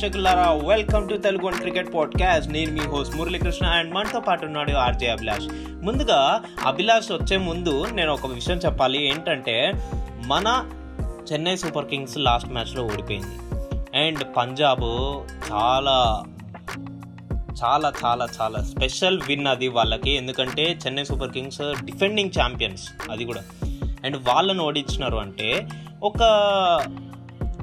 ప్రేక్షకులారా welcome to Telugu one cricket podcast నేను మీ host Muralikrishna and మనతో పాటు ఉన్నాడు ఆర్జే అభిలాష్. ముందుగా అభిలాష్ వచ్చే ముందు నేను ఒక విషయం చెప్పాలి. ఏంటంటే మన చెన్నై సూపర్ కింగ్స్ లాస్ట్ మ్యాచ్లో ఓడిపోయింది. అండ్ పంజాబ్ చాలా చాలా చాలా చాలా స్పెషల్ విన్ అది వాళ్ళకి. ఎందుకంటే Chennai Super Kings defending champions అది కూడా. అండ్ వాళ్ళని ఓడించినారు అంటే ఒక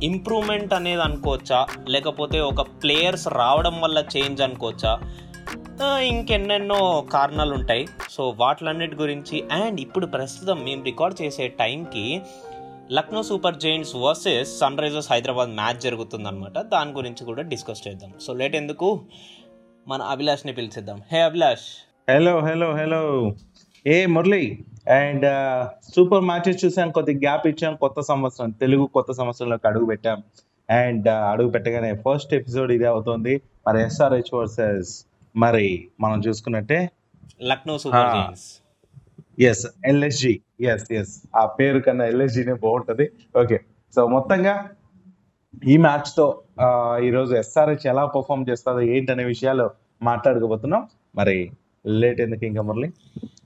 ఇంప్రూవ్మెంట్ అనేది అనుకోవచ్చా? లేకపోతే ఒక ప్లేయర్స్ రావడం వల్ల చేంజ్ అనుకోవచ్చా? ఇంకెన్నెన్నో కారణాలు ఉంటాయి. సో వాటిలన్నిటి గురించి అండ్ ఇప్పుడు ప్రస్తుతం మేము రికార్డ్ చేసే టైంకి Lucknow Super Giants versus Sunrisers Hyderabad match జరుగుతుందనమాట దాని గురించి కూడా డిస్కస్ చేద్దాం. సో లేట్ ఎందుకు? మన అభిలాష్ని పిలిచేద్దాం. Hey Abhilash. Hello hello hello. A Murali and super matches చూసాం కొద్ది గ్యాప్ ఇచ్చాం కొత్త సంవత్సరం తెలుగు కొత్త సంవత్సరంలోకి అడుగు పెట్టాం. అండ్ అడుగు పెట్టగానే ఫస్ట్ ఎపిసోడ్ ఇదే అవుతుంది. మరి ఎస్ఆర్హెచ్ వర్సెస్ మరి మనం చూసుకున్నట్టే Lucknow Super S LSG S S ఆ పేరు కన్నా ఎల్ఎస్జినే బాగుంటది. ఓకే సో మొత్తంగా ఈ మ్యాచ్తో ఆ, ఈరోజు ఎస్ఆర్హెచ్ ఎలా పర్ఫామ్ చేస్తుందో ఏంటనే విషయాలు మాట్లాడుకోబోతున్నాం. మరి లేట్ ఎందుకు ఇంకా మురళి?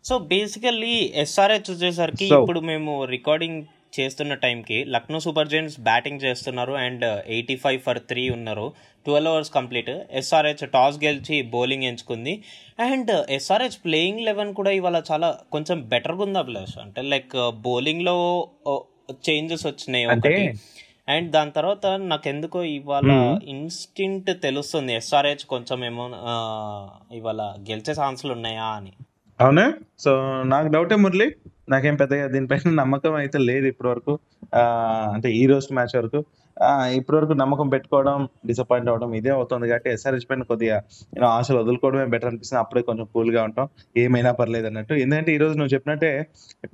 సో బేసికల్లీ ఎస్ఆర్హెచ్ వచ్చేసరికి So- ఇప్పుడు మేము రికార్డింగ్ చేస్తున్న టైంకి లక్నో సూపర్ జైంట్స్ బ్యాటింగ్ చేస్తున్నారు and eighty five for three ఉన్నారు twelve overs complete SRH toss గెలిచి బౌలింగ్ ఎంచుకుంది. అండ్ ఎస్ఆర్హెచ్ ప్లేయింగ్ లెవెన్ కూడా ఇవాళ చాలా కొంచెం బెటర్గా ఉంది అభిలాష్. అంటే లైక్ బౌలింగ్లో చేంజెస్ వచ్చినాయి ఒకటి. అండ్ దాని తర్వాత నాకు ఎందుకో ఇవాళ Hmm. ఇన్స్టింట్ తెలుస్తుంది. ఎస్ఆర్హెచ్ కొంచెం ఏమో ఇవాళ గెలిచే ఛాన్సులు ఉన్నాయా అని. అవునా? సో నాకు డౌటే మురళి. నాకేం పెద్దగా దీనిపైన నమ్మకం అయితే లేదు ఇప్పటి వరకు అంటే ఈ రోజు మ్యాచ్ వరకు. ఇప్పటి వరకు నమ్మకం పెట్టుకోవడం డిసప్పాయింట్ అవడం ఇదే అవుతుంది కాబట్టి ఎస్ఆర్హెచ్ పైన కొద్దిగా నేను ఆశలు వదులుకోవడమే బెటర్ అనిపిస్తుంది. అప్పుడే కొంచెం కూల్గా ఉంటాం. ఏమైనా పర్లేదు అన్నట్టు. ఎందుకంటే ఈరోజు నువ్వు చెప్పినట్టే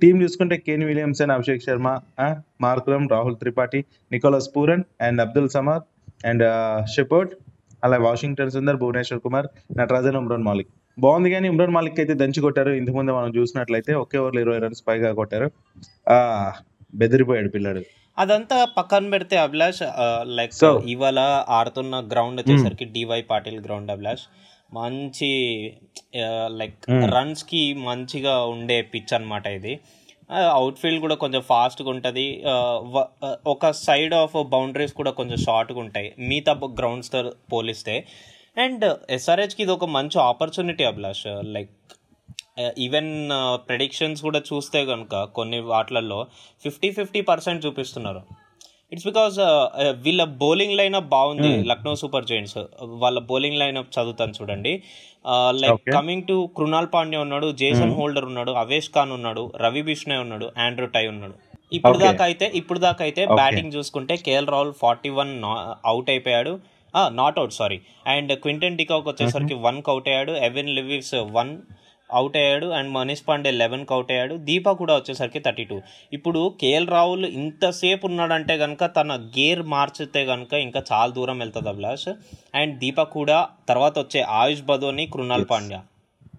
టీం చూసుకుంటే Kane Williamson Abhishek Sharma Markram Rahul Tripathi Nicholas Pooran and Abdul Samad and Shepherd అలా వాషింగ్టన్ సుందర్ భువనేశ్వర్ కుమార్ నటరాజన్ ఉమ్రాన్ మాలిక్. బాగుంది కానీ ఇమ్రాన్ మాలిక్ అయితే దంచి కొట్టారు. ఇంతకు ముందు మనం చూసినట్లయితే ఒకే ఓవర్లో ఇరవై రన్స్ పైగా కొట్టారు. ఆ బెదిరిపోయాడు పిల్లాడు. అదంతా పక్కన పెడితే అభిలాష్ లైక్ So- ఇవాళ ఆడుతున్న గ్రౌండ్ వచ్చేసరికి డివై పాటిల్ గ్రౌండ్ అభిలాష్. మంచి లైక్. రన్స్కి మంచిగా ఉండే పిచ్ అన్నమాట ఇది. అవుట్ ఫీల్డ్ కూడా కొంచెం ఫాస్ట్గా ఉంటుంది. ఒక సైడ్ ఆఫ్ బౌండరీస్ కూడా కొంచెం షార్ట్గా ఉంటాయి. మిగతా గ్రౌండ్స్తో పోలిస్తే అండ్ ఎస్ఆర్హెచ్కి ఇది ఒక మంచి opportunity Abhilash like even predictions కూడా చూస్తే కనుక కొన్ని వాటిలలో ఫిఫ్టీ ఫిఫ్టీ పర్సెంట్ చూపిస్తున్నారు ఇట్స్ బికాస్ వీళ్ళ బౌలింగ్ లైనప్ బాగుంది Hmm. లక్నో సూపర్ జైంట్స్ వాళ్ళ బౌలింగ్ లైనప్ చదువుతాను చూడండి like. Coming to Krunal Pandya ఉన్నాడు జేసన్ Hmm. హోల్డర్ ఉన్నాడు అవేష్ ఖాన్ ఉన్నాడు రవి బిష్ణయ్ ఉన్నాడు ఆండ్రూ టై ఉన్నాడు ఇప్పుడు. దాకా అయితే ఇప్పుడు దాకా అయితే. బ్యాటింగ్ చూసుకుంటే K L Rahul forty one out అయిపోయాడు not out sorry and Quinton de Kock వచ్చేసరికి వన్ అవుట్ అయ్యాడు. ఎవెన్ లివివ్స్ వన్ అవుట్ అయ్యాడు. And Manish Pandey eleven out అయ్యాడు. దీపా కూడా వచ్చేసరికి థర్టీ టూ ఇప్పుడు కేఎల్ రాహుల్ ఇంతసేపు ఉన్నాడంటే కనుక తన గేర్ మార్చితే కనుక ఇంకా చాలా దూరం వెళ్తుంది అభిలాష్. అండ్ దీపా కూడా తర్వాత వచ్చే ఆయుష్ బదోని కృణాల్. పాండ్యా.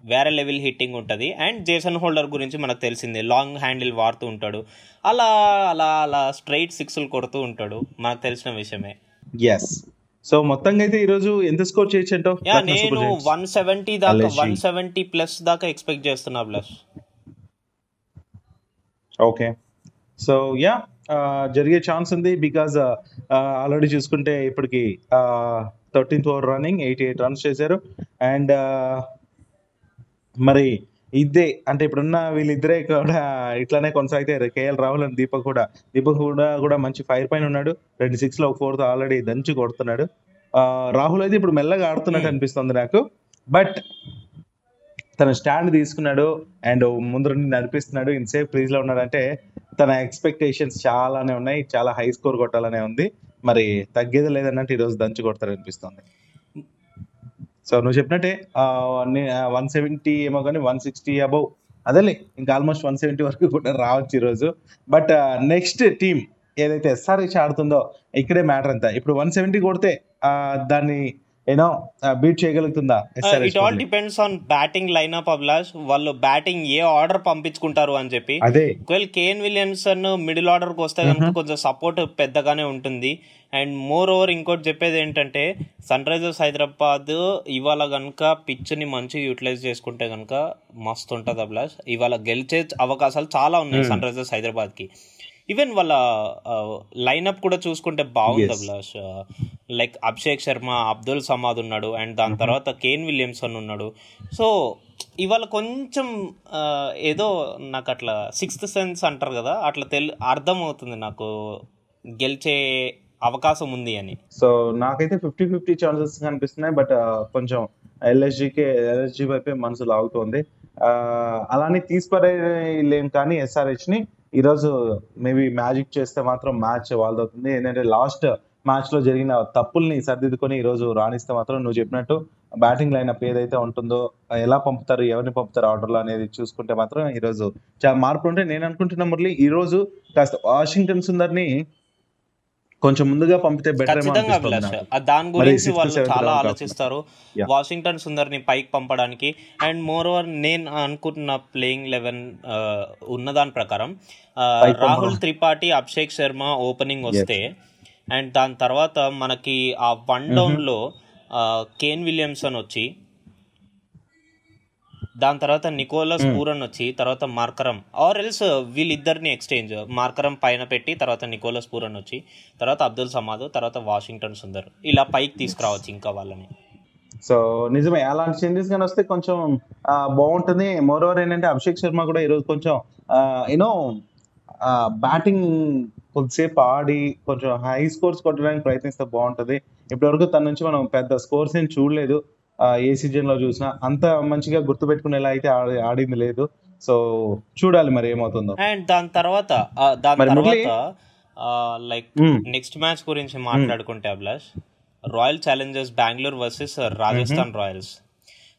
వేరే లెవెల్ హిట్టింగ్ ఉంటుంది. అండ్ జేసన్ హోల్డర్ గురించి మనకు తెలిసిందే. లాంగ్ హ్యాండిల్ వాడుతూ ఉంటాడు. అలా అలా అలా స్ట్రైట్ సిక్స్లు కొడుతూ ఉంటాడు. మనకు తెలిసిన విషయమే. ఎస్ సో మొత్తంగా అయితే ఈ రోజు ఎంత స్కోర్ చేయొచ్చు నేను? వన్ సెవెంటీ దాకా. వన్ సెవెంటీ ప్లస్ దాకా ఎక్స్పెక్ట్ చేస్తున్నా ప్లస్ ఓకే సో యా జరిగే ఛాన్స్ ఉంది బికాజ్ ఆల్రెడీ చూసుకుంటే ఇప్పటికి thirteenth over running eighty eight runs చేశారు అండ్ మరి ఇదే అంటే ఇప్పుడున్న వీళ్ళిద్దరే కూడా ఇట్లానే కొనసాగితే కేఎల్ రాహుల్ అండ్ దీపక్ కూడా దీపక్ కూడా కూడా మంచి ఫైర్ పైన ఉన్నాడు. రెండు సిక్స్లో ఒక ఫోర్త్ ఆల్రెడీ దంచి కొడుతున్నాడు. ఆ, రాహుల్ అయితే ఇప్పుడు మెల్లగా ఆడుతున్నట్టు Hmm. అనిపిస్తుంది నాకు. బట్ తన స్టాండ్ తీసుకున్నాడు అండ్ ముందు నుండి నడిపిస్తున్నాడు. ఇన్సేఫ్లో ఉన్నాడంటే తన ఎక్స్పెక్టేషన్స్ చాలానే ఉన్నాయి. చాలా హై స్కోర్ కొట్టాలనే ఉంది. మరి తగ్గేది లేదన్నట్టు ఈరోజు దంచి కొడతారు అనిపిస్తుంది సో నువ్వు చెప్పినట్టే వన్ సెవెంటీ ఏమో కానీ వన్ సిక్స్టీ అబౌవ్ అదేలే ఇంకా ఆల్మోస్ట్ వన్ సెవెంటీ వరకు కూడా రావచ్చు ఈరోజు. బట్ నెక్స్ట్ టీం ఏదైతే ఎస్ఆర్హెచ్ ఆడుతుందో ఇక్కడే మ్యాటర్ అంతా. ఇప్పుడు వన్ సెవెంటీ కొడితే దాన్ని you know beat చేయగలుగుతుందా it all? Depends on batting lineup Abhilash. వాళ్ళు బ్యాటింగ్ ఏ ఆర్డర్ పంపించుకుంటారు అని చెప్పి. అదే. ఒకవేళ కేన్ విలియమ్సన్ మిడిల్ ఆర్డర్కి వస్తే కనుక కొంచెం సపోర్ట్ పెద్దగానే ఉంటుంది. అండ్ మోర్ ఓవర్ ఇంకోటి చెప్పేది ఏంటంటే సన్ రైజర్స్ హైదరాబాద్ ఇవాళ కనుక పిచ్ని మంచిగా యూటిలైజ్ చేసుకుంటే కనుక మస్తు ఉంటుంది అభిలాష్. ఇవాళ గెలిచే అవకాశాలు చాలా ఉన్నాయి సన్ రైజర్స్ హైదరాబాద్కి. ఈవెన్ వాళ్ళ లైనప్ కూడా చూసుకుంటే బాగుంది. అభిలాష్. లైక్ అభిషేక్ శర్మ అబ్దుల్ సమాద్ ఉన్నాడు అండ్ దాని తర్వాత కేన్ విలియమ్సన్ ఉన్నాడు. సో ఇవాళ కొంచెం ఏదో నాకు అట్లా సిక్స్త్ సెన్స్ అంటారు కదా అట్లా తెల్ అర్థమవుతుంది నాకు. గెలిచే అవకాశం ఉంది అని. సో నాకైతే ఫిఫ్టీ ఫిఫ్టీ ఛాన్సెస్ కనిపిస్తున్నాయి బట్ కొంచెం ఎల్ఎస్జీకి ఎల్ఎస్జీ వైపే మనసు లాగుతోంది. అలానే అలానే తీసిపడేయలేం కానీ ఎస్ఆర్హెచ్ని ఈరోజు మేబీ మ్యాజిక్ చేస్తే మాత్రం మ్యాచ్ వాళ్ళదవుతుంది ఏంటంటే లాస్ట్ మ్యాచ్లో జరిగిన తప్పుల్ని సర్దిద్దుకొని ఈరోజు రాణిస్తే మాత్రం నువ్వు చెప్పినట్టు బ్యాటింగ్ లైనప్ ఏదైతే ఉంటుందో ఎలా పంపుతారు ఎవరిని పంపుతారు ఆర్డర్లో అనేది చూసుకుంటే మాత్రం ఈరోజు చాలా మార్పు ఉంటే నేను అనుకుంటున్నా మురళి ఈరోజు కాస్త వాషింగ్టన్ సుందర్ని కొంచెం ముందుగా పంపితే బెటర్ దాని గురించి వాళ్ళు చాలా ఆలోచిస్తారు. వాషింగ్టన్ సుందర్ని పైకి పంపడానికి. అండ్ మోర్ ఓవర్ నేను అనుకుంటున్న ప్లేయింగ్ లెవెన్ ఉన్నదాని ప్రకారం ఆ, పైకి పంపడం. రాహుల్ త్రిపాఠి అభిషేక్ శర్మ ఓపెనింగ్ వస్తే అండ్ దాని తర్వాత మనకి ఆ వన్ డౌన్లో కేన్ విలియమ్సన్ వచ్చి దాని తర్వాత నికోలస్ పూరన్ వచ్చి తర్వాత మార్కరం ఆర్ ఎల్స్ వీళ్ళిద్దరిని ఎక్స్చేంజ్ మార్కరం పైన పెట్టి తర్వాత నికోలస్ పూరన్ వచ్చి తర్వాత అబ్దుల్ సమాద్ తర్వాత వాషింగ్టన్ సుందర్. ఇలా పైకి తీసుకురావచ్చు ఇంకా వాళ్ళని. సో నిజమే. అలాంటి చేంజెస్ కానీ వస్తే కొంచెం బాగుంటుంది. మోర్ ఓవర్ ఏంటంటే అభిషేక్ శర్మ కూడా ఈరోజు కొంచెం యూనో బ్యాటింగ్ కొద్దిసేపు ఆడి కొంచెం హై స్కోర్స్ కొట్టడానికి ప్రయత్నిస్తే బాగుంటది. ఇప్పటివరకు తన నుంచి మనం పెద్ద స్కోర్స్ ఏం చూడలేదు. ఏ సీజన్లో చూసినా అంత మంచిగా గుర్తుపెట్టుకునేలా అయితే ఆడి ఆడింది లేదు. సో చూడాలి మరి ఏమవుతుందో. అండ్ దాని తర్వాత దాని? తర్వాత లైక్. నెక్స్ట్ మ్యాచ్ గురించి మాట్లాడుకుంటే Abhilash Royal Challengers Bengaluru versus Rajasthan Royals.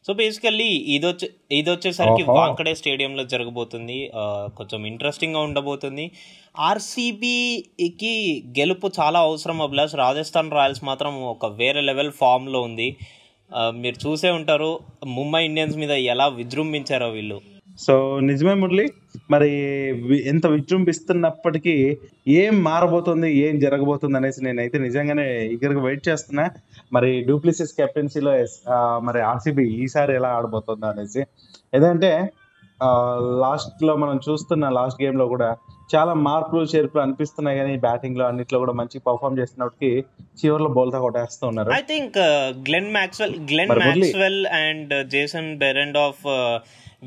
So basically ఇది వచ్చే ఇది వచ్చేసరికి. వాంకడే స్టేడియంలో జరగబోతుంది. కొంచెం ఇంట్రెస్టింగ్గా ఉండబోతుంది. ఆర్సీబీకి గెలుపు చాలా అవసరం అభిలాష్. రాజస్థాన్ రాయల్స్ మాత్రం ఒక వేరే లెవెల్ ఫామ్లో ఉంది. మీరు చూసే ఉంటారు ముంబై ఇండియన్స్ మీద ఎలా విజృంభించారో వీళ్ళు? సో నిజమే మురళి. మరి వి- ఎంత విజృంభిస్తున్నప్పటికీ ఏం మారబోతుంది ఏం జరగబోతుంది అనేసి నేనైతే నిజంగానే ఇక్కడికి వెయిట్ చేస్తున్నా. మరి డూప్లిసిస్ కెప్టెన్సీలో మరి ఆర్సీబీ ఈసారి ఎలా ఆడబోతుందో అనేసి. ఏదంటే లాస్ట్లో మనం చూస్తున్న లాస్ట్ గేమ్లో కూడా చాలా మార్పులు చేర్పులు అనిపిస్తున్నాయి కానీ బ్యాటింగ్లో అన్నిట్లో కూడా మంచి పర్ఫామ్ చేస్తున్నప్పటికీ చివరిలో బౌల్తా కొట్టేస్తూ ఉన్నారు. I think Glenn Maxwell Glenn? Maxwell and Jason Behrendorff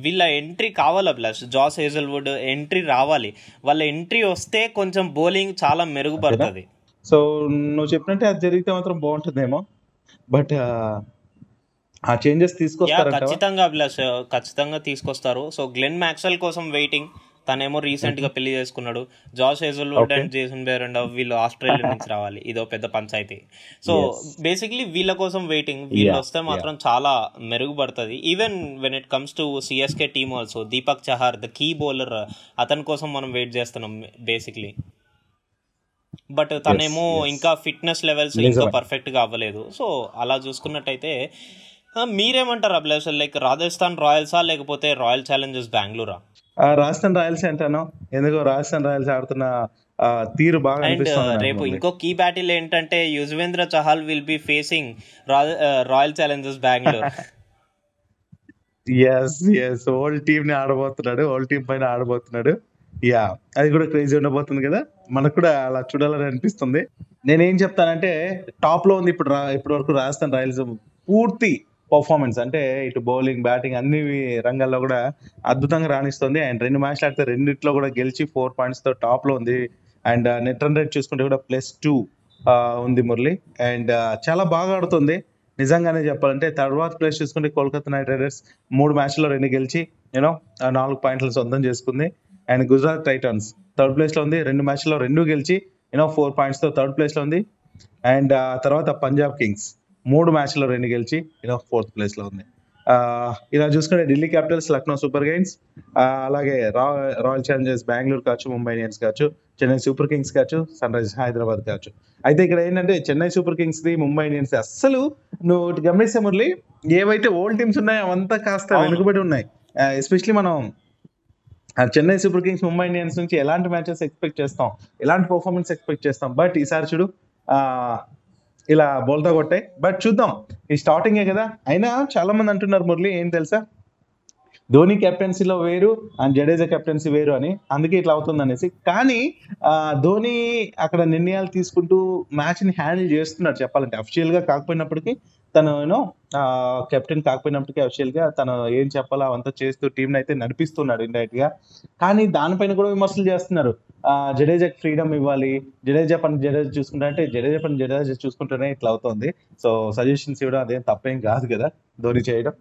వీళ్ళ ఎంట్రీ కావాలి ప్లస్ జాస్ హేజల్వుడ్ ఎంట్రీ రావాలి. వాళ్ళ ఎంట్రీ వస్తే కొంచెం బౌలింగ్ చాలా మెరుగుపడుతుంది. సో నువ్వు చెప్పినట్టే అది జరిగితే మాత్రం బాగుంటుందేమో. బట్ ఆ చేంజెస్ యా తీసుకొస్తారంట ఖచ్చితంగా అభిలాష్ ఖచ్చితంగా తీసుకొస్తారు. సో గ్లెన్ మ్యాక్స్వెల్ కోసం వెయిటింగ్ తనేమో రీసెంట్గా పెళ్ళి చేసుకున్నాడు. Josh Hazlewood. And Jason Behrendorff వీళ్ళు ఆస్ట్రేలియా నుంచి రావాలి. ఇదో పెద్ద పంచాయతీ. సో. బేసిక్లీ వీళ్ళ కోసం వెయిటింగ్ వీళ్ళు వస్తే మాత్రం చాలా మెరుగుపడుతుంది. Even when it comes to CSK team also Deepak Chahar the key bowler అతని కోసం మనం వెయిట్ చేస్తున్నాం బేసిక్లీ బట్ తనేమో. ఇంకా ఫిట్నెస్ లెవెల్స్ ఇంకా. పర్ఫెక్ట్గా అవ్వలేదు. సో అలా చూసుకున్నట్టయితే మీరేమంటారు అభిలాష్ లైక్ రాజస్థాన్ రాయల్సా లేకపోతే రాయల్ ఛాలెంజర్స్ బెంగళూరా? రాజస్థాన్ రాయల్స్ అంటాను ఎందుకో రాజస్థాన్ రాయల్స్ ఆడుతున్న తీరు బాగా అనిపిస్తుంది రేపు. ఇంకో కీ బ్యాటిల్ ఏంటంటే Yuzvendra Chahal will be facing Royal Challengers Bengaluru. Yes yes old టీమ్ని ఆడబోతున్నాడు. ఓల్డ్ టీం పైన ఆడబోతున్నాడు. యా అది కూడా క్రేజీ ఉండబోతుంది కదా? మనకు కూడా అలా చూడాలని అనిపిస్తుంది. నేనేం చెప్తానంటే టాప్లో ఉంది ఇప్పుడు ఇప్పటి వరకు రాజస్థాన్ రాయల్స్ పూర్తి పర్ఫార్మెన్స్ అంటే ఇటు బౌలింగ్ బ్యాటింగ్ అన్ని రంగాల్లో కూడా అద్భుతంగా రాణిస్తుంది. అండ్ రెండు మ్యాచ్లు ఆడితే రెండిట్లో కూడా గెలిచి ఫోర్ పాయింట్స్తో ఉంది. అండ్ నెట్ రన్ రేట్ చూసుకుంటే కూడా ప్లస్ టూ ఉంది మురళి. అండ్ చాలా బాగా ఆడుతుంది. నిజంగానే చెప్పాలంటే తర్వాత ప్లేస్ చూసుకుంటే కోల్కతా నైట్ రైడర్స్ మూడు మ్యాచ్లో రెండు గెలిచి యూనో నాలుగు పాయింట్లు సొంతం చేసుకుంది. అండ్ గుజరాత్ టైటన్స్ థర్డ్ ప్లేస్లో ఉంది. రెండు మ్యాచ్లో రెండు గెలిచి యూనో ఫోర్ పాయింట్స్తో థర్డ్ ప్లేస్లో ఉంది. అండ్ తర్వాత పంజాబ్ కింగ్స్ మూడు మ్యాచ్లో రెండు గెలిచి యూనో ఫోర్త్ ప్లేస్లో ఉంది. ఇలా చూసుకుంటే Delhi Capitals Lucknow Super Giants అలాగే రా రాయల్ ఛాలెంజర్స్ బెంగళూరు కావచ్చు ముంబై ఇండియన్స్ కావచ్చు చెన్నై సూపర్ కింగ్స్ కావచ్చు సన్ రైజర్స్ హైదరాబాద్ కావచ్చు. అయితే ఇక్కడ ఏంటంటే Chennai Super Kings the Mumbai Indians అస్సలు నువ్వు గమనిస్తే మురళి ఏవైతే ఓల్డ్ టీమ్స్ ఉన్నాయో అవంతా కాస్త. వెనుకబడి ఉన్నాయి. ఎస్పెషలీ మనం Chennai Super Kings Mumbai Indians నుంచి ఎలాంటి మ్యాచెస్ ఎక్స్పెక్ట్ చేస్తాం ఎలాంటి పర్ఫార్మెన్స్ ఎక్స్పెక్ట్ చేస్తాం బట్ ఈసారి చూడు ఇలా బోల్తా కొట్టాయి బట్ చూద్దాం. ఈ స్టార్టింగే కదా? అయినా చాలా మంది అంటున్నారు మురళి ఏం తెలుసా? ధోని కెప్టెన్సీలో వేరు అండ్ జడేజా కెప్టెన్సీ వేరు అని. అందుకే ఇట్లా అవుతుంది అనేసి. కానీ ధోని అక్కడ నిర్ణయాలు తీసుకుంటూ మ్యాచ్ని హ్యాండిల్ చేస్తున్నాడు చెప్పాలంటే. అఫిషియల్గా కాకపోయినప్పటికీ తను యూనో కెప్టెన్ కాకపోయినప్పటికీ అఫిషియల్గా తను ఏం చెప్పాలో అవంతా చేస్తూ టీం అయితే నడిపిస్తున్నాడు ఇండైరెక్ట్గా కానీ దానిపైన కూడా విమర్శలు చేస్తున్నారు. జడేజాకి ఫ్రీడమ్ ఇవ్వాలి. జడేజా పని జడేజా చూసుకుంటా అంటే జడేజా పని జడేజా చూసుకుంటూనే ఇట్లా అవుతుంది. సో సజెషన్స్ ఇవ్వడం అదేం తప్పేం కాదు కదా ధోని చేయడం.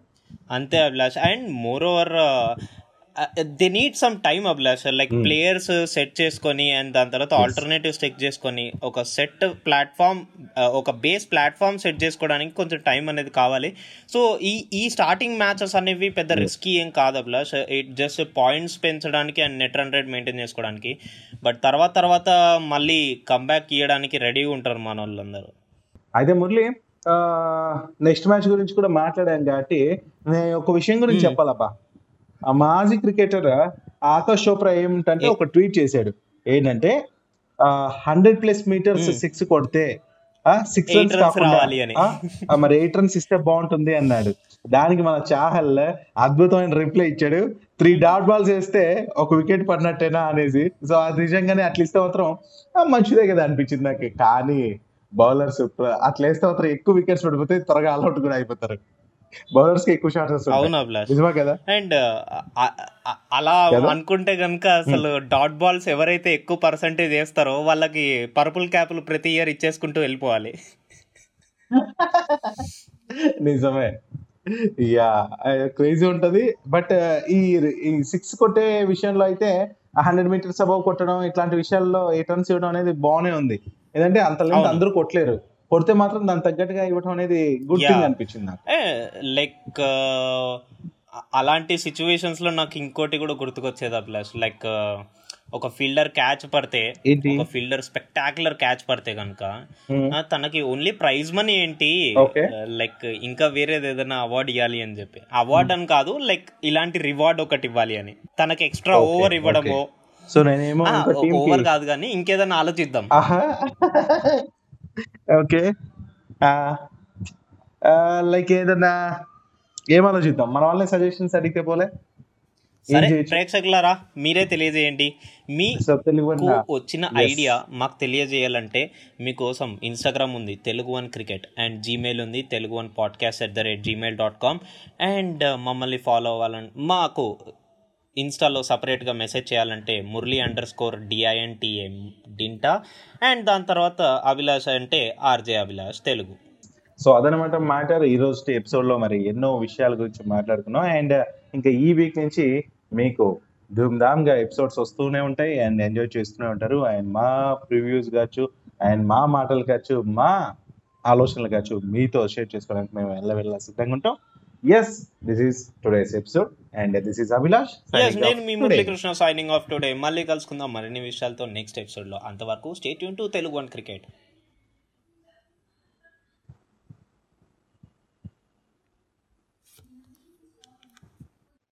అంతే Abhilash. And moreover they need some time Abhilash like Hmm. Players set చేసుకొని అండ్ దాని తర్వాత ఆల్టర్నేటివ్స్ చెక్ చేసుకొని ఒక సెట్ ప్లాట్ఫామ్ ఒక బేస్ ప్లాట్ఫామ్ సెట్ చేసుకోవడానికి కొంచెం టైం అనేది కావాలి. సో ఈ ఈ స్టార్టింగ్ మ్యాచెస్ అనేవి పెద్ద Hmm. రిస్కీ ఏం కాదు అభిలాష్ ఇట్ జస్ట్ పాయింట్స్ పెంచడానికి and net run rate maintain చేసుకోవడానికి. బట్ తర్వాత తర్వాత మళ్ళీ కంబ్యాక్ ఇవ్వడానికి రెడీగా ఉంటారు మన వాళ్ళందరూ. అయితే మురళి నెక్స్ట్ మ్యాచ్ గురించి కూడా మాట్లాడాను కాబట్టి నేను ఒక విషయం గురించి Hmm. చెప్పాలబ్బా. ఆ మాజీ క్రికెటర్ ఆకాష్ చోప్రా ఏమిటంటే ఒక ట్వీట్ చేశాడు. ఏంటంటే హండ్రెడ్ ప్లస్ మీటర్స్. సిక్స్ కొడితే సిక్స్ రన్స్ కాకుండా మరి ఎయిట్ రన్స్ ఇస్తే బాగుంటుంది అన్నాడు. దానికి మన చాహల్ అద్భుతమైన రిప్లై ఇచ్చాడు. త్రీ డాట్ బాల్స్ వేస్తే ఒక వికెట్ పడినట్టేనా అనేసి. సో అది నిజంగానే అట్లా ఇస్తే మాత్రం మంచిదే కదా అనిపించింది నాకు. కానీ బౌలర్స్ అట్లా వేస్తే మాత్రం ఎక్కువ వికెట్స్ పడిపోతే త్వరగా ఆల్అౌట్ కూడా అయిపోతారు. బౌలర్స్కి ఎక్కువ షాట్స్ అవును నిజమా కదా? అండ్ అలా? అనుకుంటే గనుక అసలు డాట్ బాల్స్ ఎవరైతే ఎక్కువ పర్సంటేజ్ వేస్తారో వాళ్ళకి పర్పుల్ క్యాప్లు ప్రతి ఇయర్ ఇచ్చేసుకుంటూ వెళ్ళిపోవాలి. నిజమే. యా క్రేజీ ఉంటది. బట్ ఈ ఈ సిక్స్ కొట్టే విషయంలో అయితే హండ్రెడ్ మీటర్స్ అబౌవ్ కొట్టడం ఇట్లాంటి విషయాల్లో ఎయిట్ రన్స్ ఇవ్వడం అనేది బాగానే ఉంది. ఎందుకంటే అంత. అందరూ కొట్టలేరు. కొడితే మాత్రం దాని తగ్గట్టుగా ఇవ్వడం అనేది గుడ్. థింగ్ అనిపించింది నాకు. లైక్ అలాంటి సిచ్యువేషన్స్లో నాకు ఇంకోటి కూడా గుర్తుకొచ్చేది అభిలాష్. లైక్ ఒక ఫీల్డర్ క్యాచ్ పడితే ఒక ఫీల్డర్ స్పెక్టాకులర్ క్యాచ్ పడితే కనుక Hmm. తనకి ఓన్లీ ప్రైజ్ మనీ ఏంటి. లైక్ ఇంకా వేరేది ఏదైనా అవార్డ్ ఇవ్వాలి అని చెప్పి. అవార్డ్ అని కాదు లైక్ ఇలాంటి రివార్డ్ ఒకటి ఇవ్వాలి అని. తనకి ఎక్స్ట్రా ఓవర్ ఇవ్వడమో. సో నేనేమో ఓవర్ కాదు కానీ ఇంకేదైనా ఆలోచిద్దాం. ఓకే లైక్ ఏదన్నా ఏం ఆలోచిద్దాం మన వాళ్ళని సజెషన్స్ అడిగితే పోలే సరే? ప్రేక్షకులారా మీరే తెలియజేయండి మీ? వచ్చిన. ఐడియా మాకు తెలియజేయాలంటే మీకోసం ఇన్స్టాగ్రామ్ ఉంది Telugu one cricket and Gmail ఉంది Telugu one podcast at the rate Gmail dot com and మమ్మల్ని ఫాలో అవ్వాలని మాకు ఇన్స్టాలో సపరేట్గా మెసేజ్ చేయాలంటే Murali underscore D I N T A Dinta and దాని తర్వాత అభిలాష్ అంటే ఆర్జే అభిలాష్ తెలుగు. సో అదనమాట మ్యాటర్. ఈ రోజు ఎపిసోడ్లో మరి ఎన్నో విషయాల గురించి మాట్లాడుకున్నాం. అండ్ ఇంకా ఈ వీక్ నుంచి మీకు ధూమ్ ధామ్గా ఎపిసోడ్స్ వస్తూనే ఉంటాయి అండ్ ఎంజాయ్ చేస్తూనే ఉంటారు. అండ్ మా ప్రివ్యూస్ కావచ్చు అండ్ మా మాటలు కావచ్చు మా ఆలోచనలు కావచ్చు మీతో షేర్ చేసుకోవడానికి మేము వెళ్ళ వెళ్ళ సిద్ధంగా ఉంటాం. Yes this is today's episode and this is Abhilash Yes, నేను మీ మురళీకృష్ణ సైనింగ్ ఆఫ్ టుడే మళ్ళీ కలుసుకుందాం మరిన్ని విషయాలతో నెక్స్ట్ ఎపిసోడ్లో అంతవరకు state Yoon to Telugu one cricket